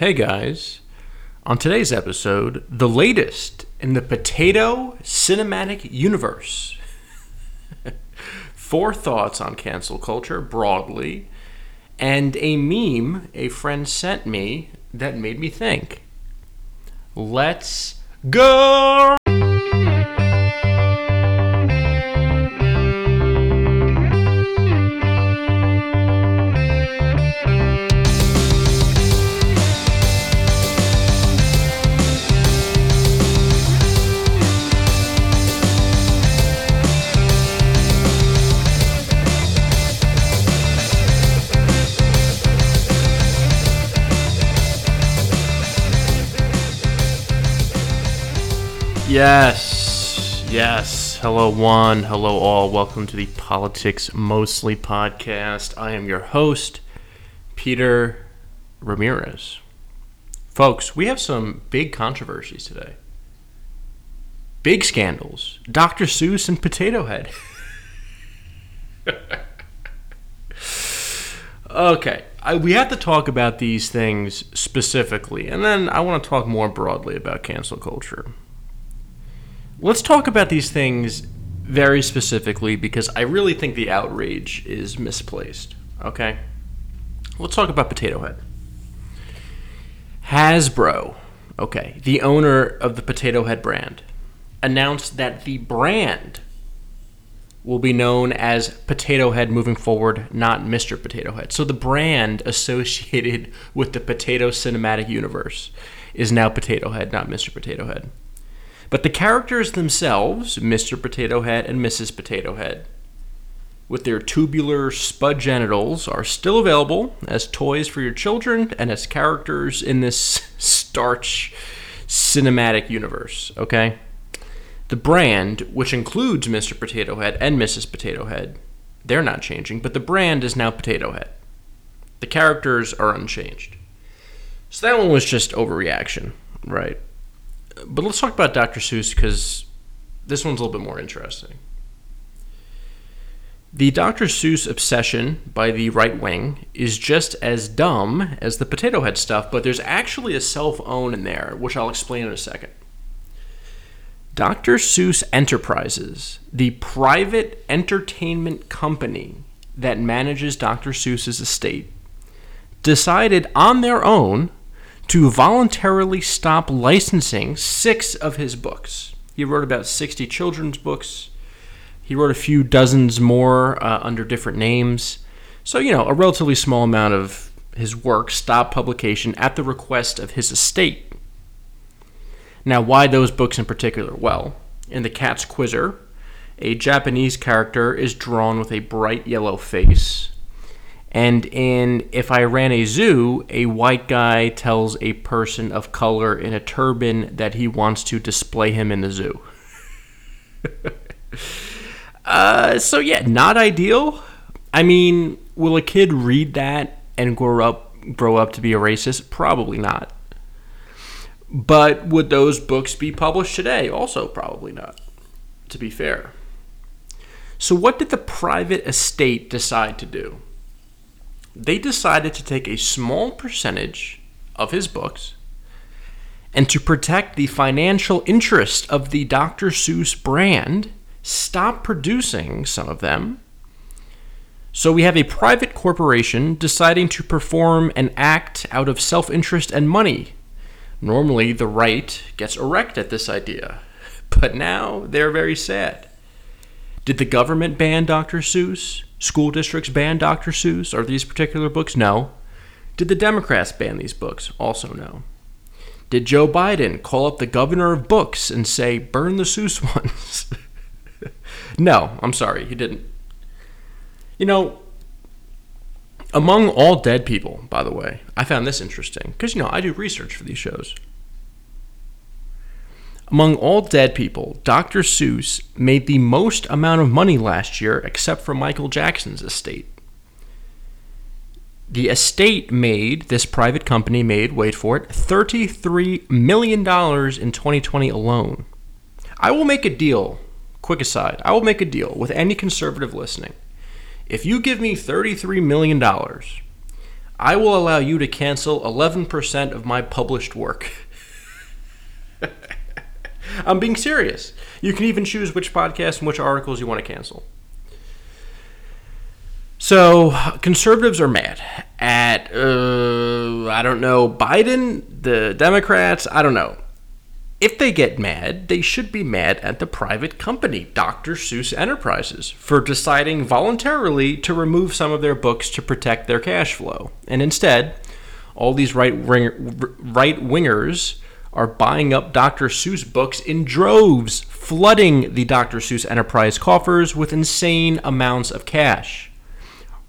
Hey guys. On today's episode, the latest in the potato cinematic universe. Four thoughts on cancel culture broadly, and a meme a friend sent me that made me think. Let's go! Yes, yes. Hello, one. Hello, all. Welcome to the Politics Mostly podcast. I am your host, Peter Ramirez. Folks, we have some big controversies today. Big scandals. Dr. Seuss and Potato Head. okay, I, we have to talk about these things specifically, and then I want to talk more broadly about cancel culture let's talk about these things very specifically because I really think the outrage is misplaced. Okay? Let's talk about Potato Head. Hasbro, okay, the owner of the Potato Head brand, announced that the brand will be known as Potato Head moving forward, not Mr. Potato Head. So the brand associated with the Potato Cinematic Universe is now Potato Head, not Mr. Potato Head. But the characters themselves, Mr. Potato Head and Mrs. Potato Head, with their tubular spud genitals, are still available as toys for your children and as characters in this starch cinematic universe, okay? The brand, which includes Mr. Potato Head and Mrs. Potato Head, they're not changing, but the brand is now Potato Head. The characters are unchanged. So that one was just overreaction, right? But let's talk about Dr. Seuss because this one's a little bit more interesting. The Dr. Seuss obsession by the right wing is just as dumb as the potato head stuff, but there's actually a self own in there, which I'll explain in a second. Dr. Seuss Enterprises, the private entertainment company that manages Dr. Seuss's estate, decided on their own to voluntarily stop licensing six of his books. He wrote about 60 children's books. He wrote a few dozens more uh, under different names. So, you know, a relatively small amount of his work stopped publication at the request of his estate. Now, why those books in particular? Well, in The Cat's Quizzer, a Japanese character is drawn with a bright yellow face and in If I Ran a Zoo, a white guy tells a person of color in a turban that he wants to display him in the zoo. uh, so, yeah, not ideal. I mean, will a kid read that and grow up grow up to be a racist? Probably not. But would those books be published today? Also, probably not, to be fair. So, what did the private estate decide to do? They decided to take a small percentage of his books and to protect the financial interest of the Dr. Seuss brand, stop producing some of them. So we have a private corporation deciding to perform an act out of self interest and money. Normally, the right gets erect at this idea, but now they're very sad. Did the government ban Dr. Seuss? School districts ban Dr. Seuss or these particular books? No. Did the Democrats ban these books? Also no. Did Joe Biden call up the governor of books and say, burn the Seuss ones? no, I'm sorry, he didn't. You know, among all dead people, by the way, I found this interesting because, you know, I do research for these shows. Among all dead people, Dr. Seuss made the most amount of money last year, except for Michael Jackson's estate. The estate made, this private company made, wait for it, $33 million in 2020 alone. I will make a deal, quick aside, I will make a deal with any conservative listening. If you give me $33 million, I will allow you to cancel 11% of my published work. I'm being serious. You can even choose which podcasts and which articles you want to cancel. So, conservatives are mad at, uh, I don't know, Biden, the Democrats, I don't know. If they get mad, they should be mad at the private company, Dr. Seuss Enterprises, for deciding voluntarily to remove some of their books to protect their cash flow. And instead, all these right right wingers are buying up Dr. Seuss books in droves, flooding the Dr. Seuss Enterprise coffers with insane amounts of cash.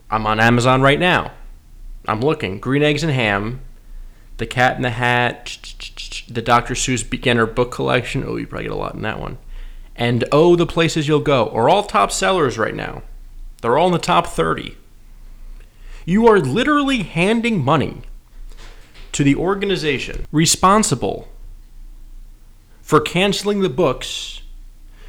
I'm on Amazon right now. I'm looking. Green Eggs and Ham, The Cat in the Hat, the Dr. Seuss Beginner Book Collection. Oh, you probably get a lot in that one. And Oh, the Places You'll Go are all top sellers right now. They're all in the top 30. You are literally handing money to the organization responsible for canceling the books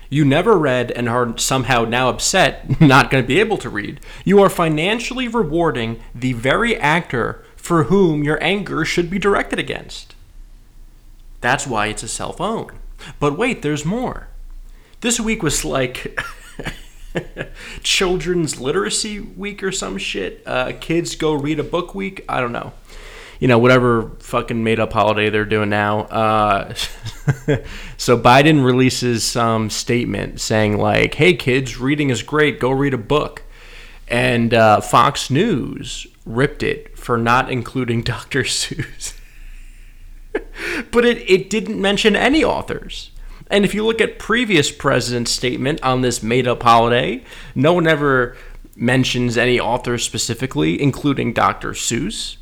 you never read and are somehow now upset not going to be able to read, you are financially rewarding the very actor for whom your anger should be directed against. That's why it's a self own. But wait, there's more. This week was like children's literacy week or some shit. Uh, kids go read a book week. I don't know you know, whatever fucking made up holiday they're doing now. Uh, so Biden releases some statement saying, like, hey, kids, reading is great. Go read a book. And uh, Fox News ripped it for not including Dr. Seuss. but it, it didn't mention any authors. And if you look at previous president's statement on this made up holiday, no one ever mentions any authors specifically, including Dr. Seuss.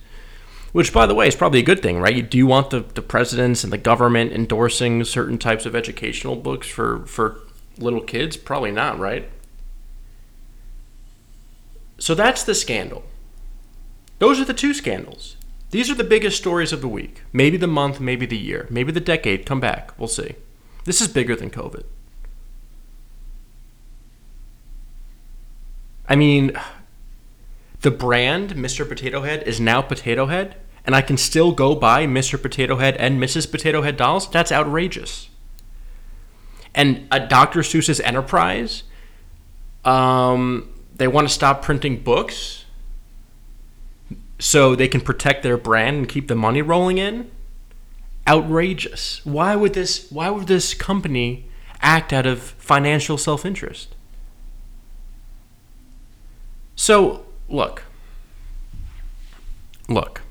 Which, by the way, is probably a good thing, right? You, Do you want the, the presidents and the government endorsing certain types of educational books for, for little kids? Probably not, right? So that's the scandal. Those are the two scandals. These are the biggest stories of the week. Maybe the month, maybe the year, maybe the decade. Come back. We'll see. This is bigger than COVID. I mean, the brand Mr. Potato Head is now Potato Head, and I can still go buy Mr. Potato Head and Mrs. Potato Head dolls, that's outrageous. And a Dr. Seuss's enterprise, um, they want to stop printing books so they can protect their brand and keep the money rolling in. Outrageous. Why would this why would this company act out of financial self-interest? So, look, look.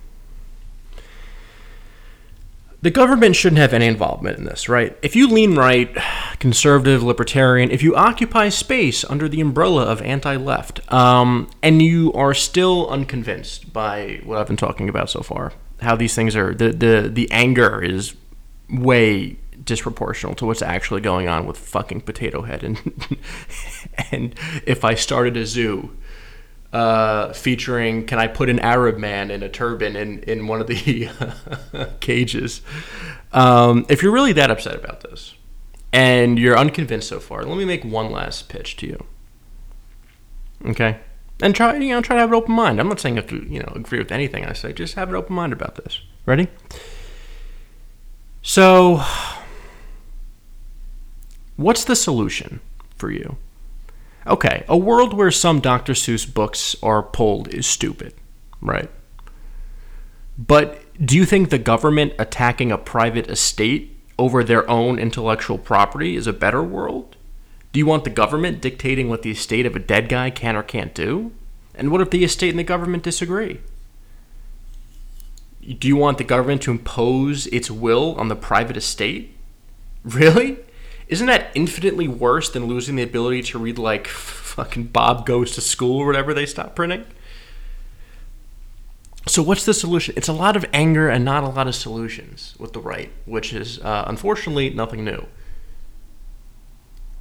The government shouldn't have any involvement in this, right? If you lean right, conservative, libertarian, if you occupy space under the umbrella of anti left, um, and you are still unconvinced by what I've been talking about so far, how these things are, the, the, the anger is way disproportional to what's actually going on with fucking Potato Head. And, and if I started a zoo, uh, featuring can I put an Arab man in a turban in, in one of the cages? Um, if you're really that upset about this and you're unconvinced so far, let me make one last pitch to you. Okay? And try you know try to have an open mind. I'm not saying you have to you know agree with anything I say. Just have an open mind about this. Ready? So, what's the solution for you? Okay, a world where some Dr. Seuss books are pulled is stupid, right? But do you think the government attacking a private estate over their own intellectual property is a better world? Do you want the government dictating what the estate of a dead guy can or can't do? And what if the estate and the government disagree? Do you want the government to impose its will on the private estate? Really? Isn't that infinitely worse than losing the ability to read like fucking Bob Goes to School or whatever they stop printing? So what's the solution? It's a lot of anger and not a lot of solutions with the right, which is uh, unfortunately nothing new.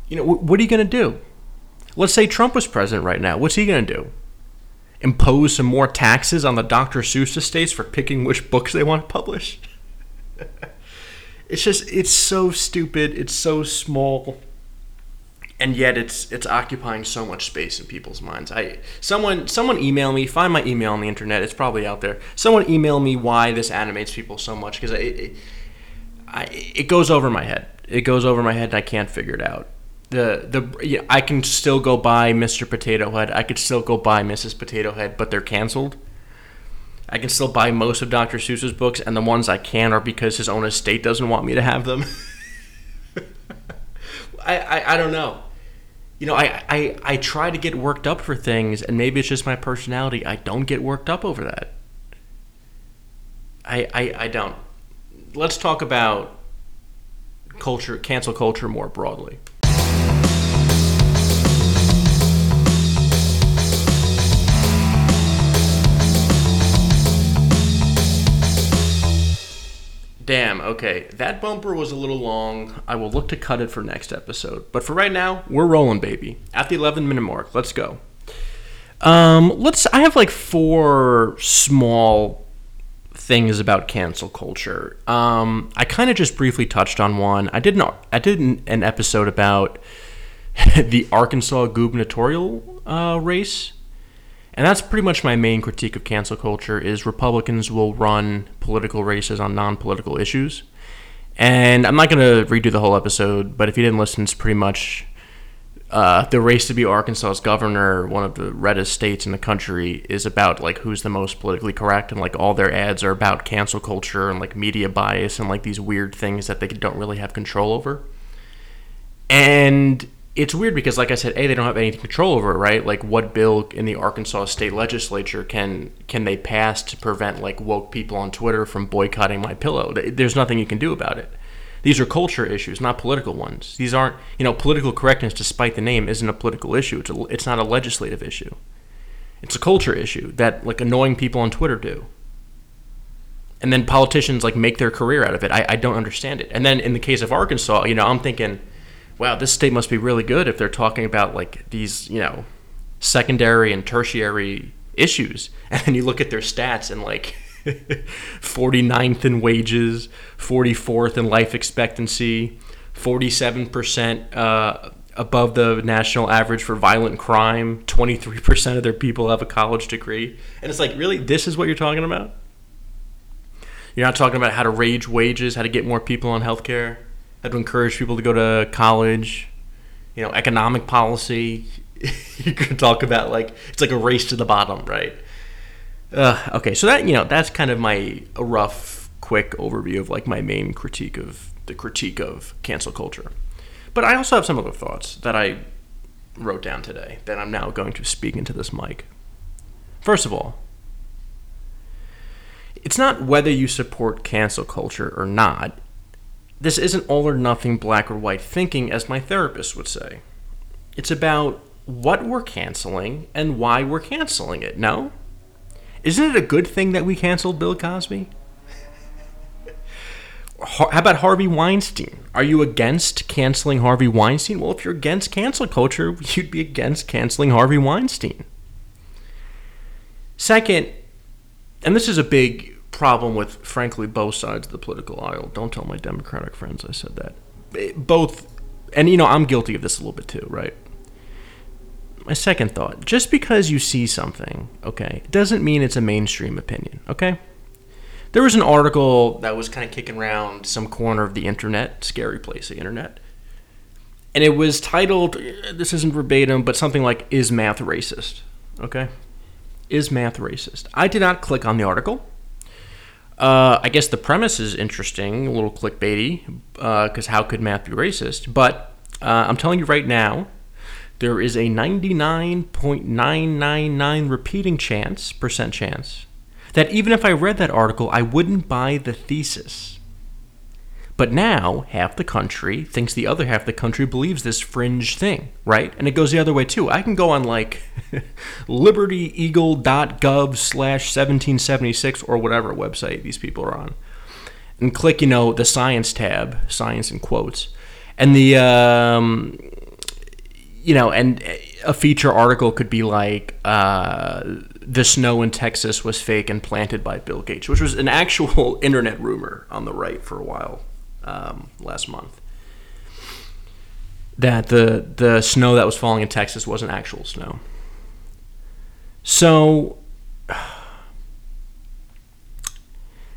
You know, what are you going to do? Let's say Trump was president right now. What's he going to do? Impose some more taxes on the Dr. Seuss estates for picking which books they want to publish? It's just it's so stupid. It's so small. and yet it's it's occupying so much space in people's minds. I someone someone email me, find my email on the internet. It's probably out there. Someone email me why this animates people so much because it, it, it goes over my head. It goes over my head, and I can't figure it out. The the yeah, I can still go buy Mr. Potato Head. I could still go buy Mrs. Potato Head, but they're canceled. I can still buy most of Dr. Seuss's books, and the ones I can are because his own estate doesn't want me to have them. I, I, I don't know you know, I, I, I try to get worked up for things, and maybe it's just my personality. I don't get worked up over that. I, I, I don't. Let's talk about culture, cancel culture more broadly. Damn, okay. That bumper was a little long. I will look to cut it for next episode. But for right now, we're rolling, baby. At the 11 minute mark, let's go. Um, let's. I have like four small things about cancel culture. Um, I kind of just briefly touched on one. I did not. I did an, an episode about the Arkansas gubernatorial uh, race and that's pretty much my main critique of cancel culture is Republicans will run political races on non-political issues. And I'm not going to redo the whole episode, but if you didn't listen, it's pretty much uh, the race to be Arkansas's governor, one of the reddest states in the country, is about like who's the most politically correct, and like all their ads are about cancel culture and like media bias and like these weird things that they don't really have control over. And it's weird because, like I said, a they don't have any control over it, right? Like, what bill in the Arkansas state legislature can can they pass to prevent like woke people on Twitter from boycotting my pillow? There's nothing you can do about it. These are culture issues, not political ones. These aren't, you know, political correctness, despite the name, isn't a political issue. It's a, it's not a legislative issue. It's a culture issue that like annoying people on Twitter do. And then politicians like make their career out of it. I, I don't understand it. And then in the case of Arkansas, you know, I'm thinking wow, this state must be really good if they're talking about like these, you know, secondary and tertiary issues. And then you look at their stats and like 49th in wages, 44th in life expectancy, 47% uh, above the national average for violent crime, 23% of their people have a college degree. And it's like, really, this is what you're talking about? You're not talking about how to raise wages, how to get more people on health to encourage people to go to college, you know, economic policy. you could talk about like it's like a race to the bottom, right? Uh, okay, so that you know that's kind of my rough, quick overview of like my main critique of the critique of cancel culture. But I also have some other thoughts that I wrote down today that I'm now going to speak into this mic. First of all, it's not whether you support cancel culture or not, this isn't all or nothing black or white thinking, as my therapist would say. It's about what we're canceling and why we're canceling it, no? Isn't it a good thing that we canceled Bill Cosby? How about Harvey Weinstein? Are you against canceling Harvey Weinstein? Well, if you're against cancel culture, you'd be against canceling Harvey Weinstein. Second, and this is a big problem with, frankly, both sides of the political aisle. Don't tell my Democratic friends I said that. Eh, both, and you know, I'm guilty of this a little bit too, right? My second thought just because you see something, okay, doesn't mean it's a mainstream opinion, okay? There was an article that was kind of kicking around some corner of the internet, scary place, the internet. And it was titled, eh, this isn't verbatim, but something like, Is Math Racist? Okay? Is Math Racist? I did not click on the article. Uh, I guess the premise is interesting, a little clickbaity, because uh, how could math be racist? But uh, I'm telling you right now, there is a 99.999 repeating chance, percent chance, that even if I read that article, I wouldn't buy the thesis. But now, half the country thinks the other half the country believes this fringe thing, right? And it goes the other way too. I can go on like libertyeagle.gov slash 1776 or whatever website these people are on and click, you know, the science tab, science in quotes, and the, um, you know, and a feature article could be like, uh, the snow in Texas was fake and planted by Bill Gates, which was an actual internet rumor on the right for a while um, last month. that the the snow that was falling in Texas wasn't actual snow. So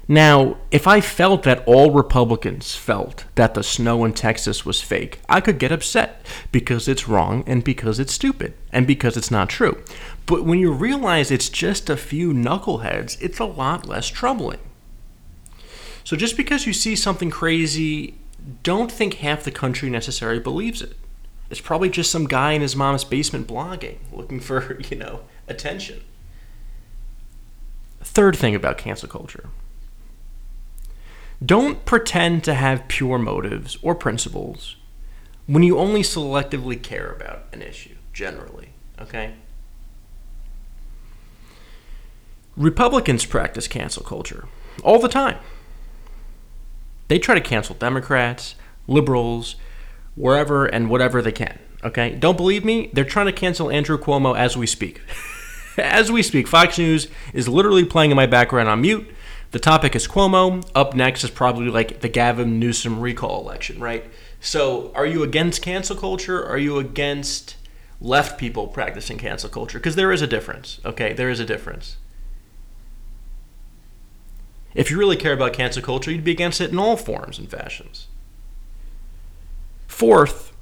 now, if I felt that all Republicans felt that the snow in Texas was fake, I could get upset because it's wrong and because it's stupid and because it's not true. But when you realize it's just a few knuckleheads, it's a lot less troubling. So just because you see something crazy, don't think half the country necessarily believes it. It's probably just some guy in his mom's basement blogging, looking for, you know, attention. Third thing about cancel culture don't pretend to have pure motives or principles when you only selectively care about an issue, generally, okay? Republicans practice cancel culture all the time. They try to cancel Democrats, liberals, wherever and whatever they can. Okay? Don't believe me? They're trying to cancel Andrew Cuomo as we speak. as we speak, Fox News is literally playing in my background on mute. The topic is Cuomo. Up next is probably like the Gavin Newsom recall election, right? So, are you against cancel culture? Are you against left people practicing cancel culture? Because there is a difference, okay? There is a difference. If you really care about cancel culture, you'd be against it in all forms and fashions. Fourth,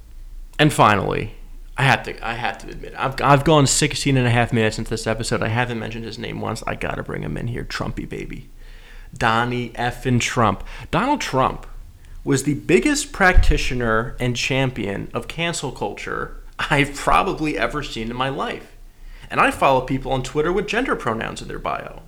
and finally, I have to I have to admit, I've, I've gone 16 and a half minutes into this episode. I haven't mentioned his name once. I gotta bring him in here. Trumpy baby. Donnie effin Trump. Donald Trump was the biggest practitioner and champion of cancel culture I've probably ever seen in my life. And I follow people on Twitter with gender pronouns in their bio.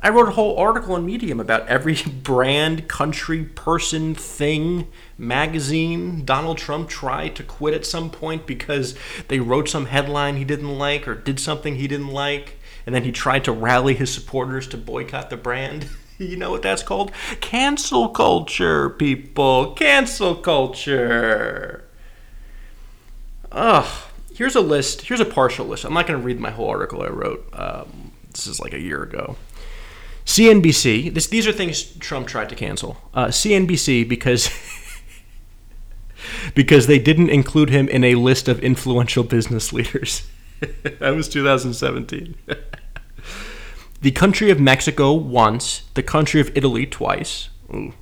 I wrote a whole article on Medium about every brand, country, person, thing, magazine Donald Trump tried to quit at some point because they wrote some headline he didn't like or did something he didn't like, and then he tried to rally his supporters to boycott the brand. you know what that's called? Cancel culture, people. Cancel culture. Ugh. Here's a list. Here's a partial list. I'm not going to read my whole article I wrote. Um, this is like a year ago. CNBC. This, these are things Trump tried to cancel. Uh, CNBC because because they didn't include him in a list of influential business leaders. that was 2017. the country of Mexico once, the country of Italy twice. Ooh.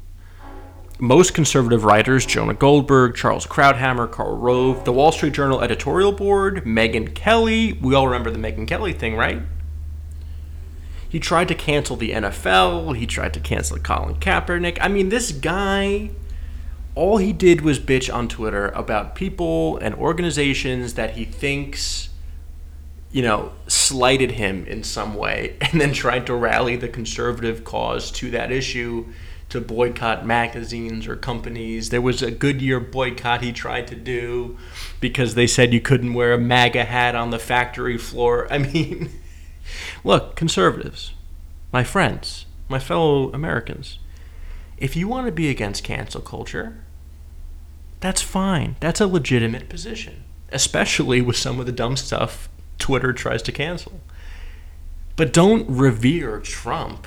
Most conservative writers Jonah Goldberg, Charles Krauthammer, Karl Rove, the Wall Street Journal editorial board, Megyn Kelly. We all remember the Megyn Kelly thing, right? He tried to cancel the NFL. He tried to cancel Colin Kaepernick. I mean, this guy, all he did was bitch on Twitter about people and organizations that he thinks, you know, slighted him in some way, and then tried to rally the conservative cause to that issue to boycott magazines or companies. There was a Goodyear boycott he tried to do because they said you couldn't wear a MAGA hat on the factory floor. I mean, Look, conservatives, my friends, my fellow Americans, if you want to be against cancel culture, that's fine. That's a legitimate position, especially with some of the dumb stuff Twitter tries to cancel. But don't revere Trump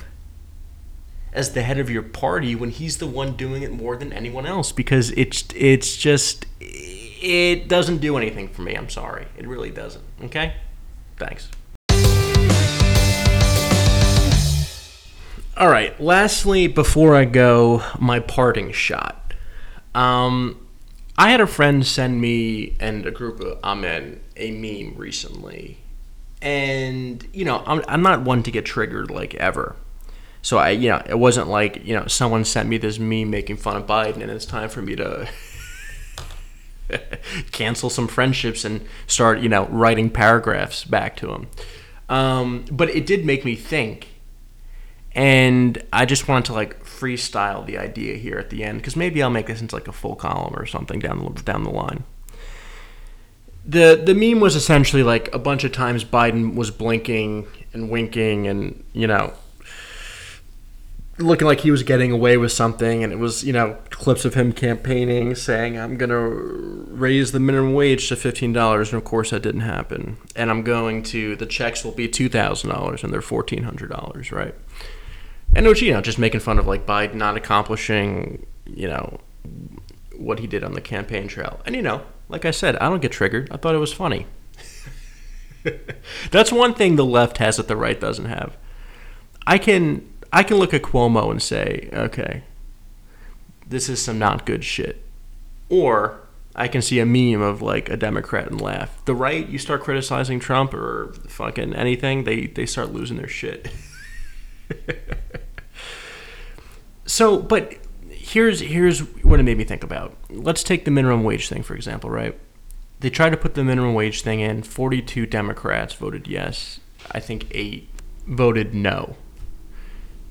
as the head of your party when he's the one doing it more than anyone else because it's it's just it doesn't do anything for me. I'm sorry. It really doesn't. Okay? Thanks. All right. Lastly, before I go, my parting shot. Um, I had a friend send me and a group of Amen a meme recently, and you know I'm I'm not one to get triggered like ever. So I you know it wasn't like you know someone sent me this meme making fun of Biden, and it's time for me to. cancel some friendships and start, you know, writing paragraphs back to him. Um, but it did make me think and I just wanted to like freestyle the idea here at the end because maybe I'll make this into like a full column or something down the, down the line. The the meme was essentially like a bunch of times Biden was blinking and winking and you know looking like he was getting away with something. And it was you know clips of him campaigning saying i'm going to raise the minimum wage to $15 and of course that didn't happen. And i'm going to the checks will be $2000 and they're $1400 right and which you know just making fun of like Biden not accomplishing you know what he did on the campaign trail, and you know Like I said, I don't get triggered. I thought it was funny. That's one thing the left has that the right doesn't have. I can I can look at Cuomo and say, okay, this is some not good shit. Or I can see a meme of like a Democrat and laugh. The right, you start criticizing Trump or fucking anything, they they start losing their shit. so, but here's here's what it made me think about. Let's take the minimum wage thing for example, right? They tried to put the minimum wage thing in. 42 Democrats voted yes. I think 8 voted no.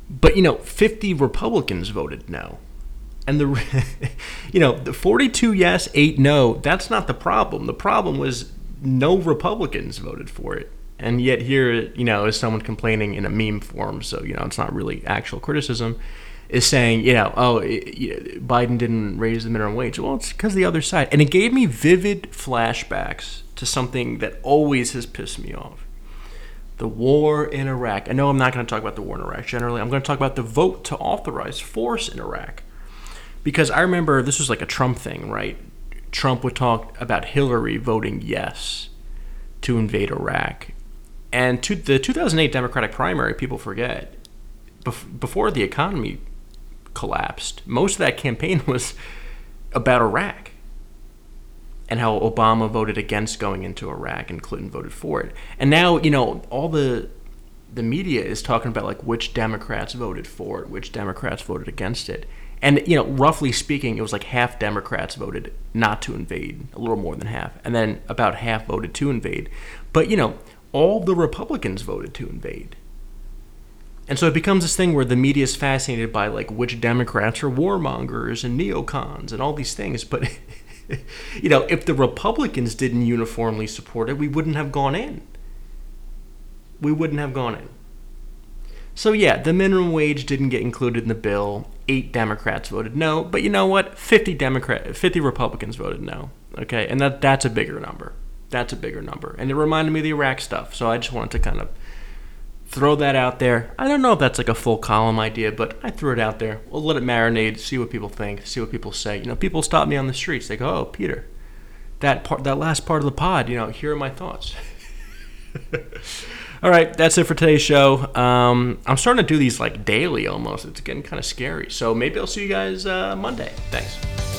But you know, 50 Republicans voted no. And the you know, the 42 yes, 8 no, that's not the problem. The problem was no Republicans voted for it. And yet here, you know, is someone complaining in a meme form, so you know, it's not really actual criticism is saying, you know, oh, Biden didn't raise the minimum wage. Well, it's because the other side. And it gave me vivid flashbacks to something that always has pissed me off the war in Iraq. I know I'm not going to talk about the war in Iraq generally. I'm going to talk about the vote to authorize force in Iraq. Because I remember this was like a Trump thing, right? Trump would talk about Hillary voting yes to invade Iraq. And to the 2008 Democratic primary, people forget, before the economy collapsed. Most of that campaign was about Iraq and how Obama voted against going into Iraq and Clinton voted for it. And now, you know, all the the media is talking about like which Democrats voted for it, which Democrats voted against it. And you know, roughly speaking, it was like half Democrats voted not to invade, a little more than half, and then about half voted to invade. But you know, all the Republicans voted to invade. And so it becomes this thing where the media is fascinated by like which Democrats are warmongers and neocons and all these things. But you know, if the Republicans didn't uniformly support it, we wouldn't have gone in. We wouldn't have gone in. So yeah, the minimum wage didn't get included in the bill. Eight Democrats voted no, but you know what? Fifty Democrat, fifty Republicans voted no. Okay, and that that's a bigger number. That's a bigger number, and it reminded me of the Iraq stuff. So I just wanted to kind of throw that out there. I don't know if that's like a full column idea, but I threw it out there. We'll let it marinate, see what people think, see what people say. You know, people stop me on the streets. They go, "Oh, Peter, that part, that last part of the pod. You know, here are my thoughts." All right, that's it for today's show. Um, I'm starting to do these like daily almost. It's getting kind of scary. So maybe I'll see you guys uh, Monday. Thanks.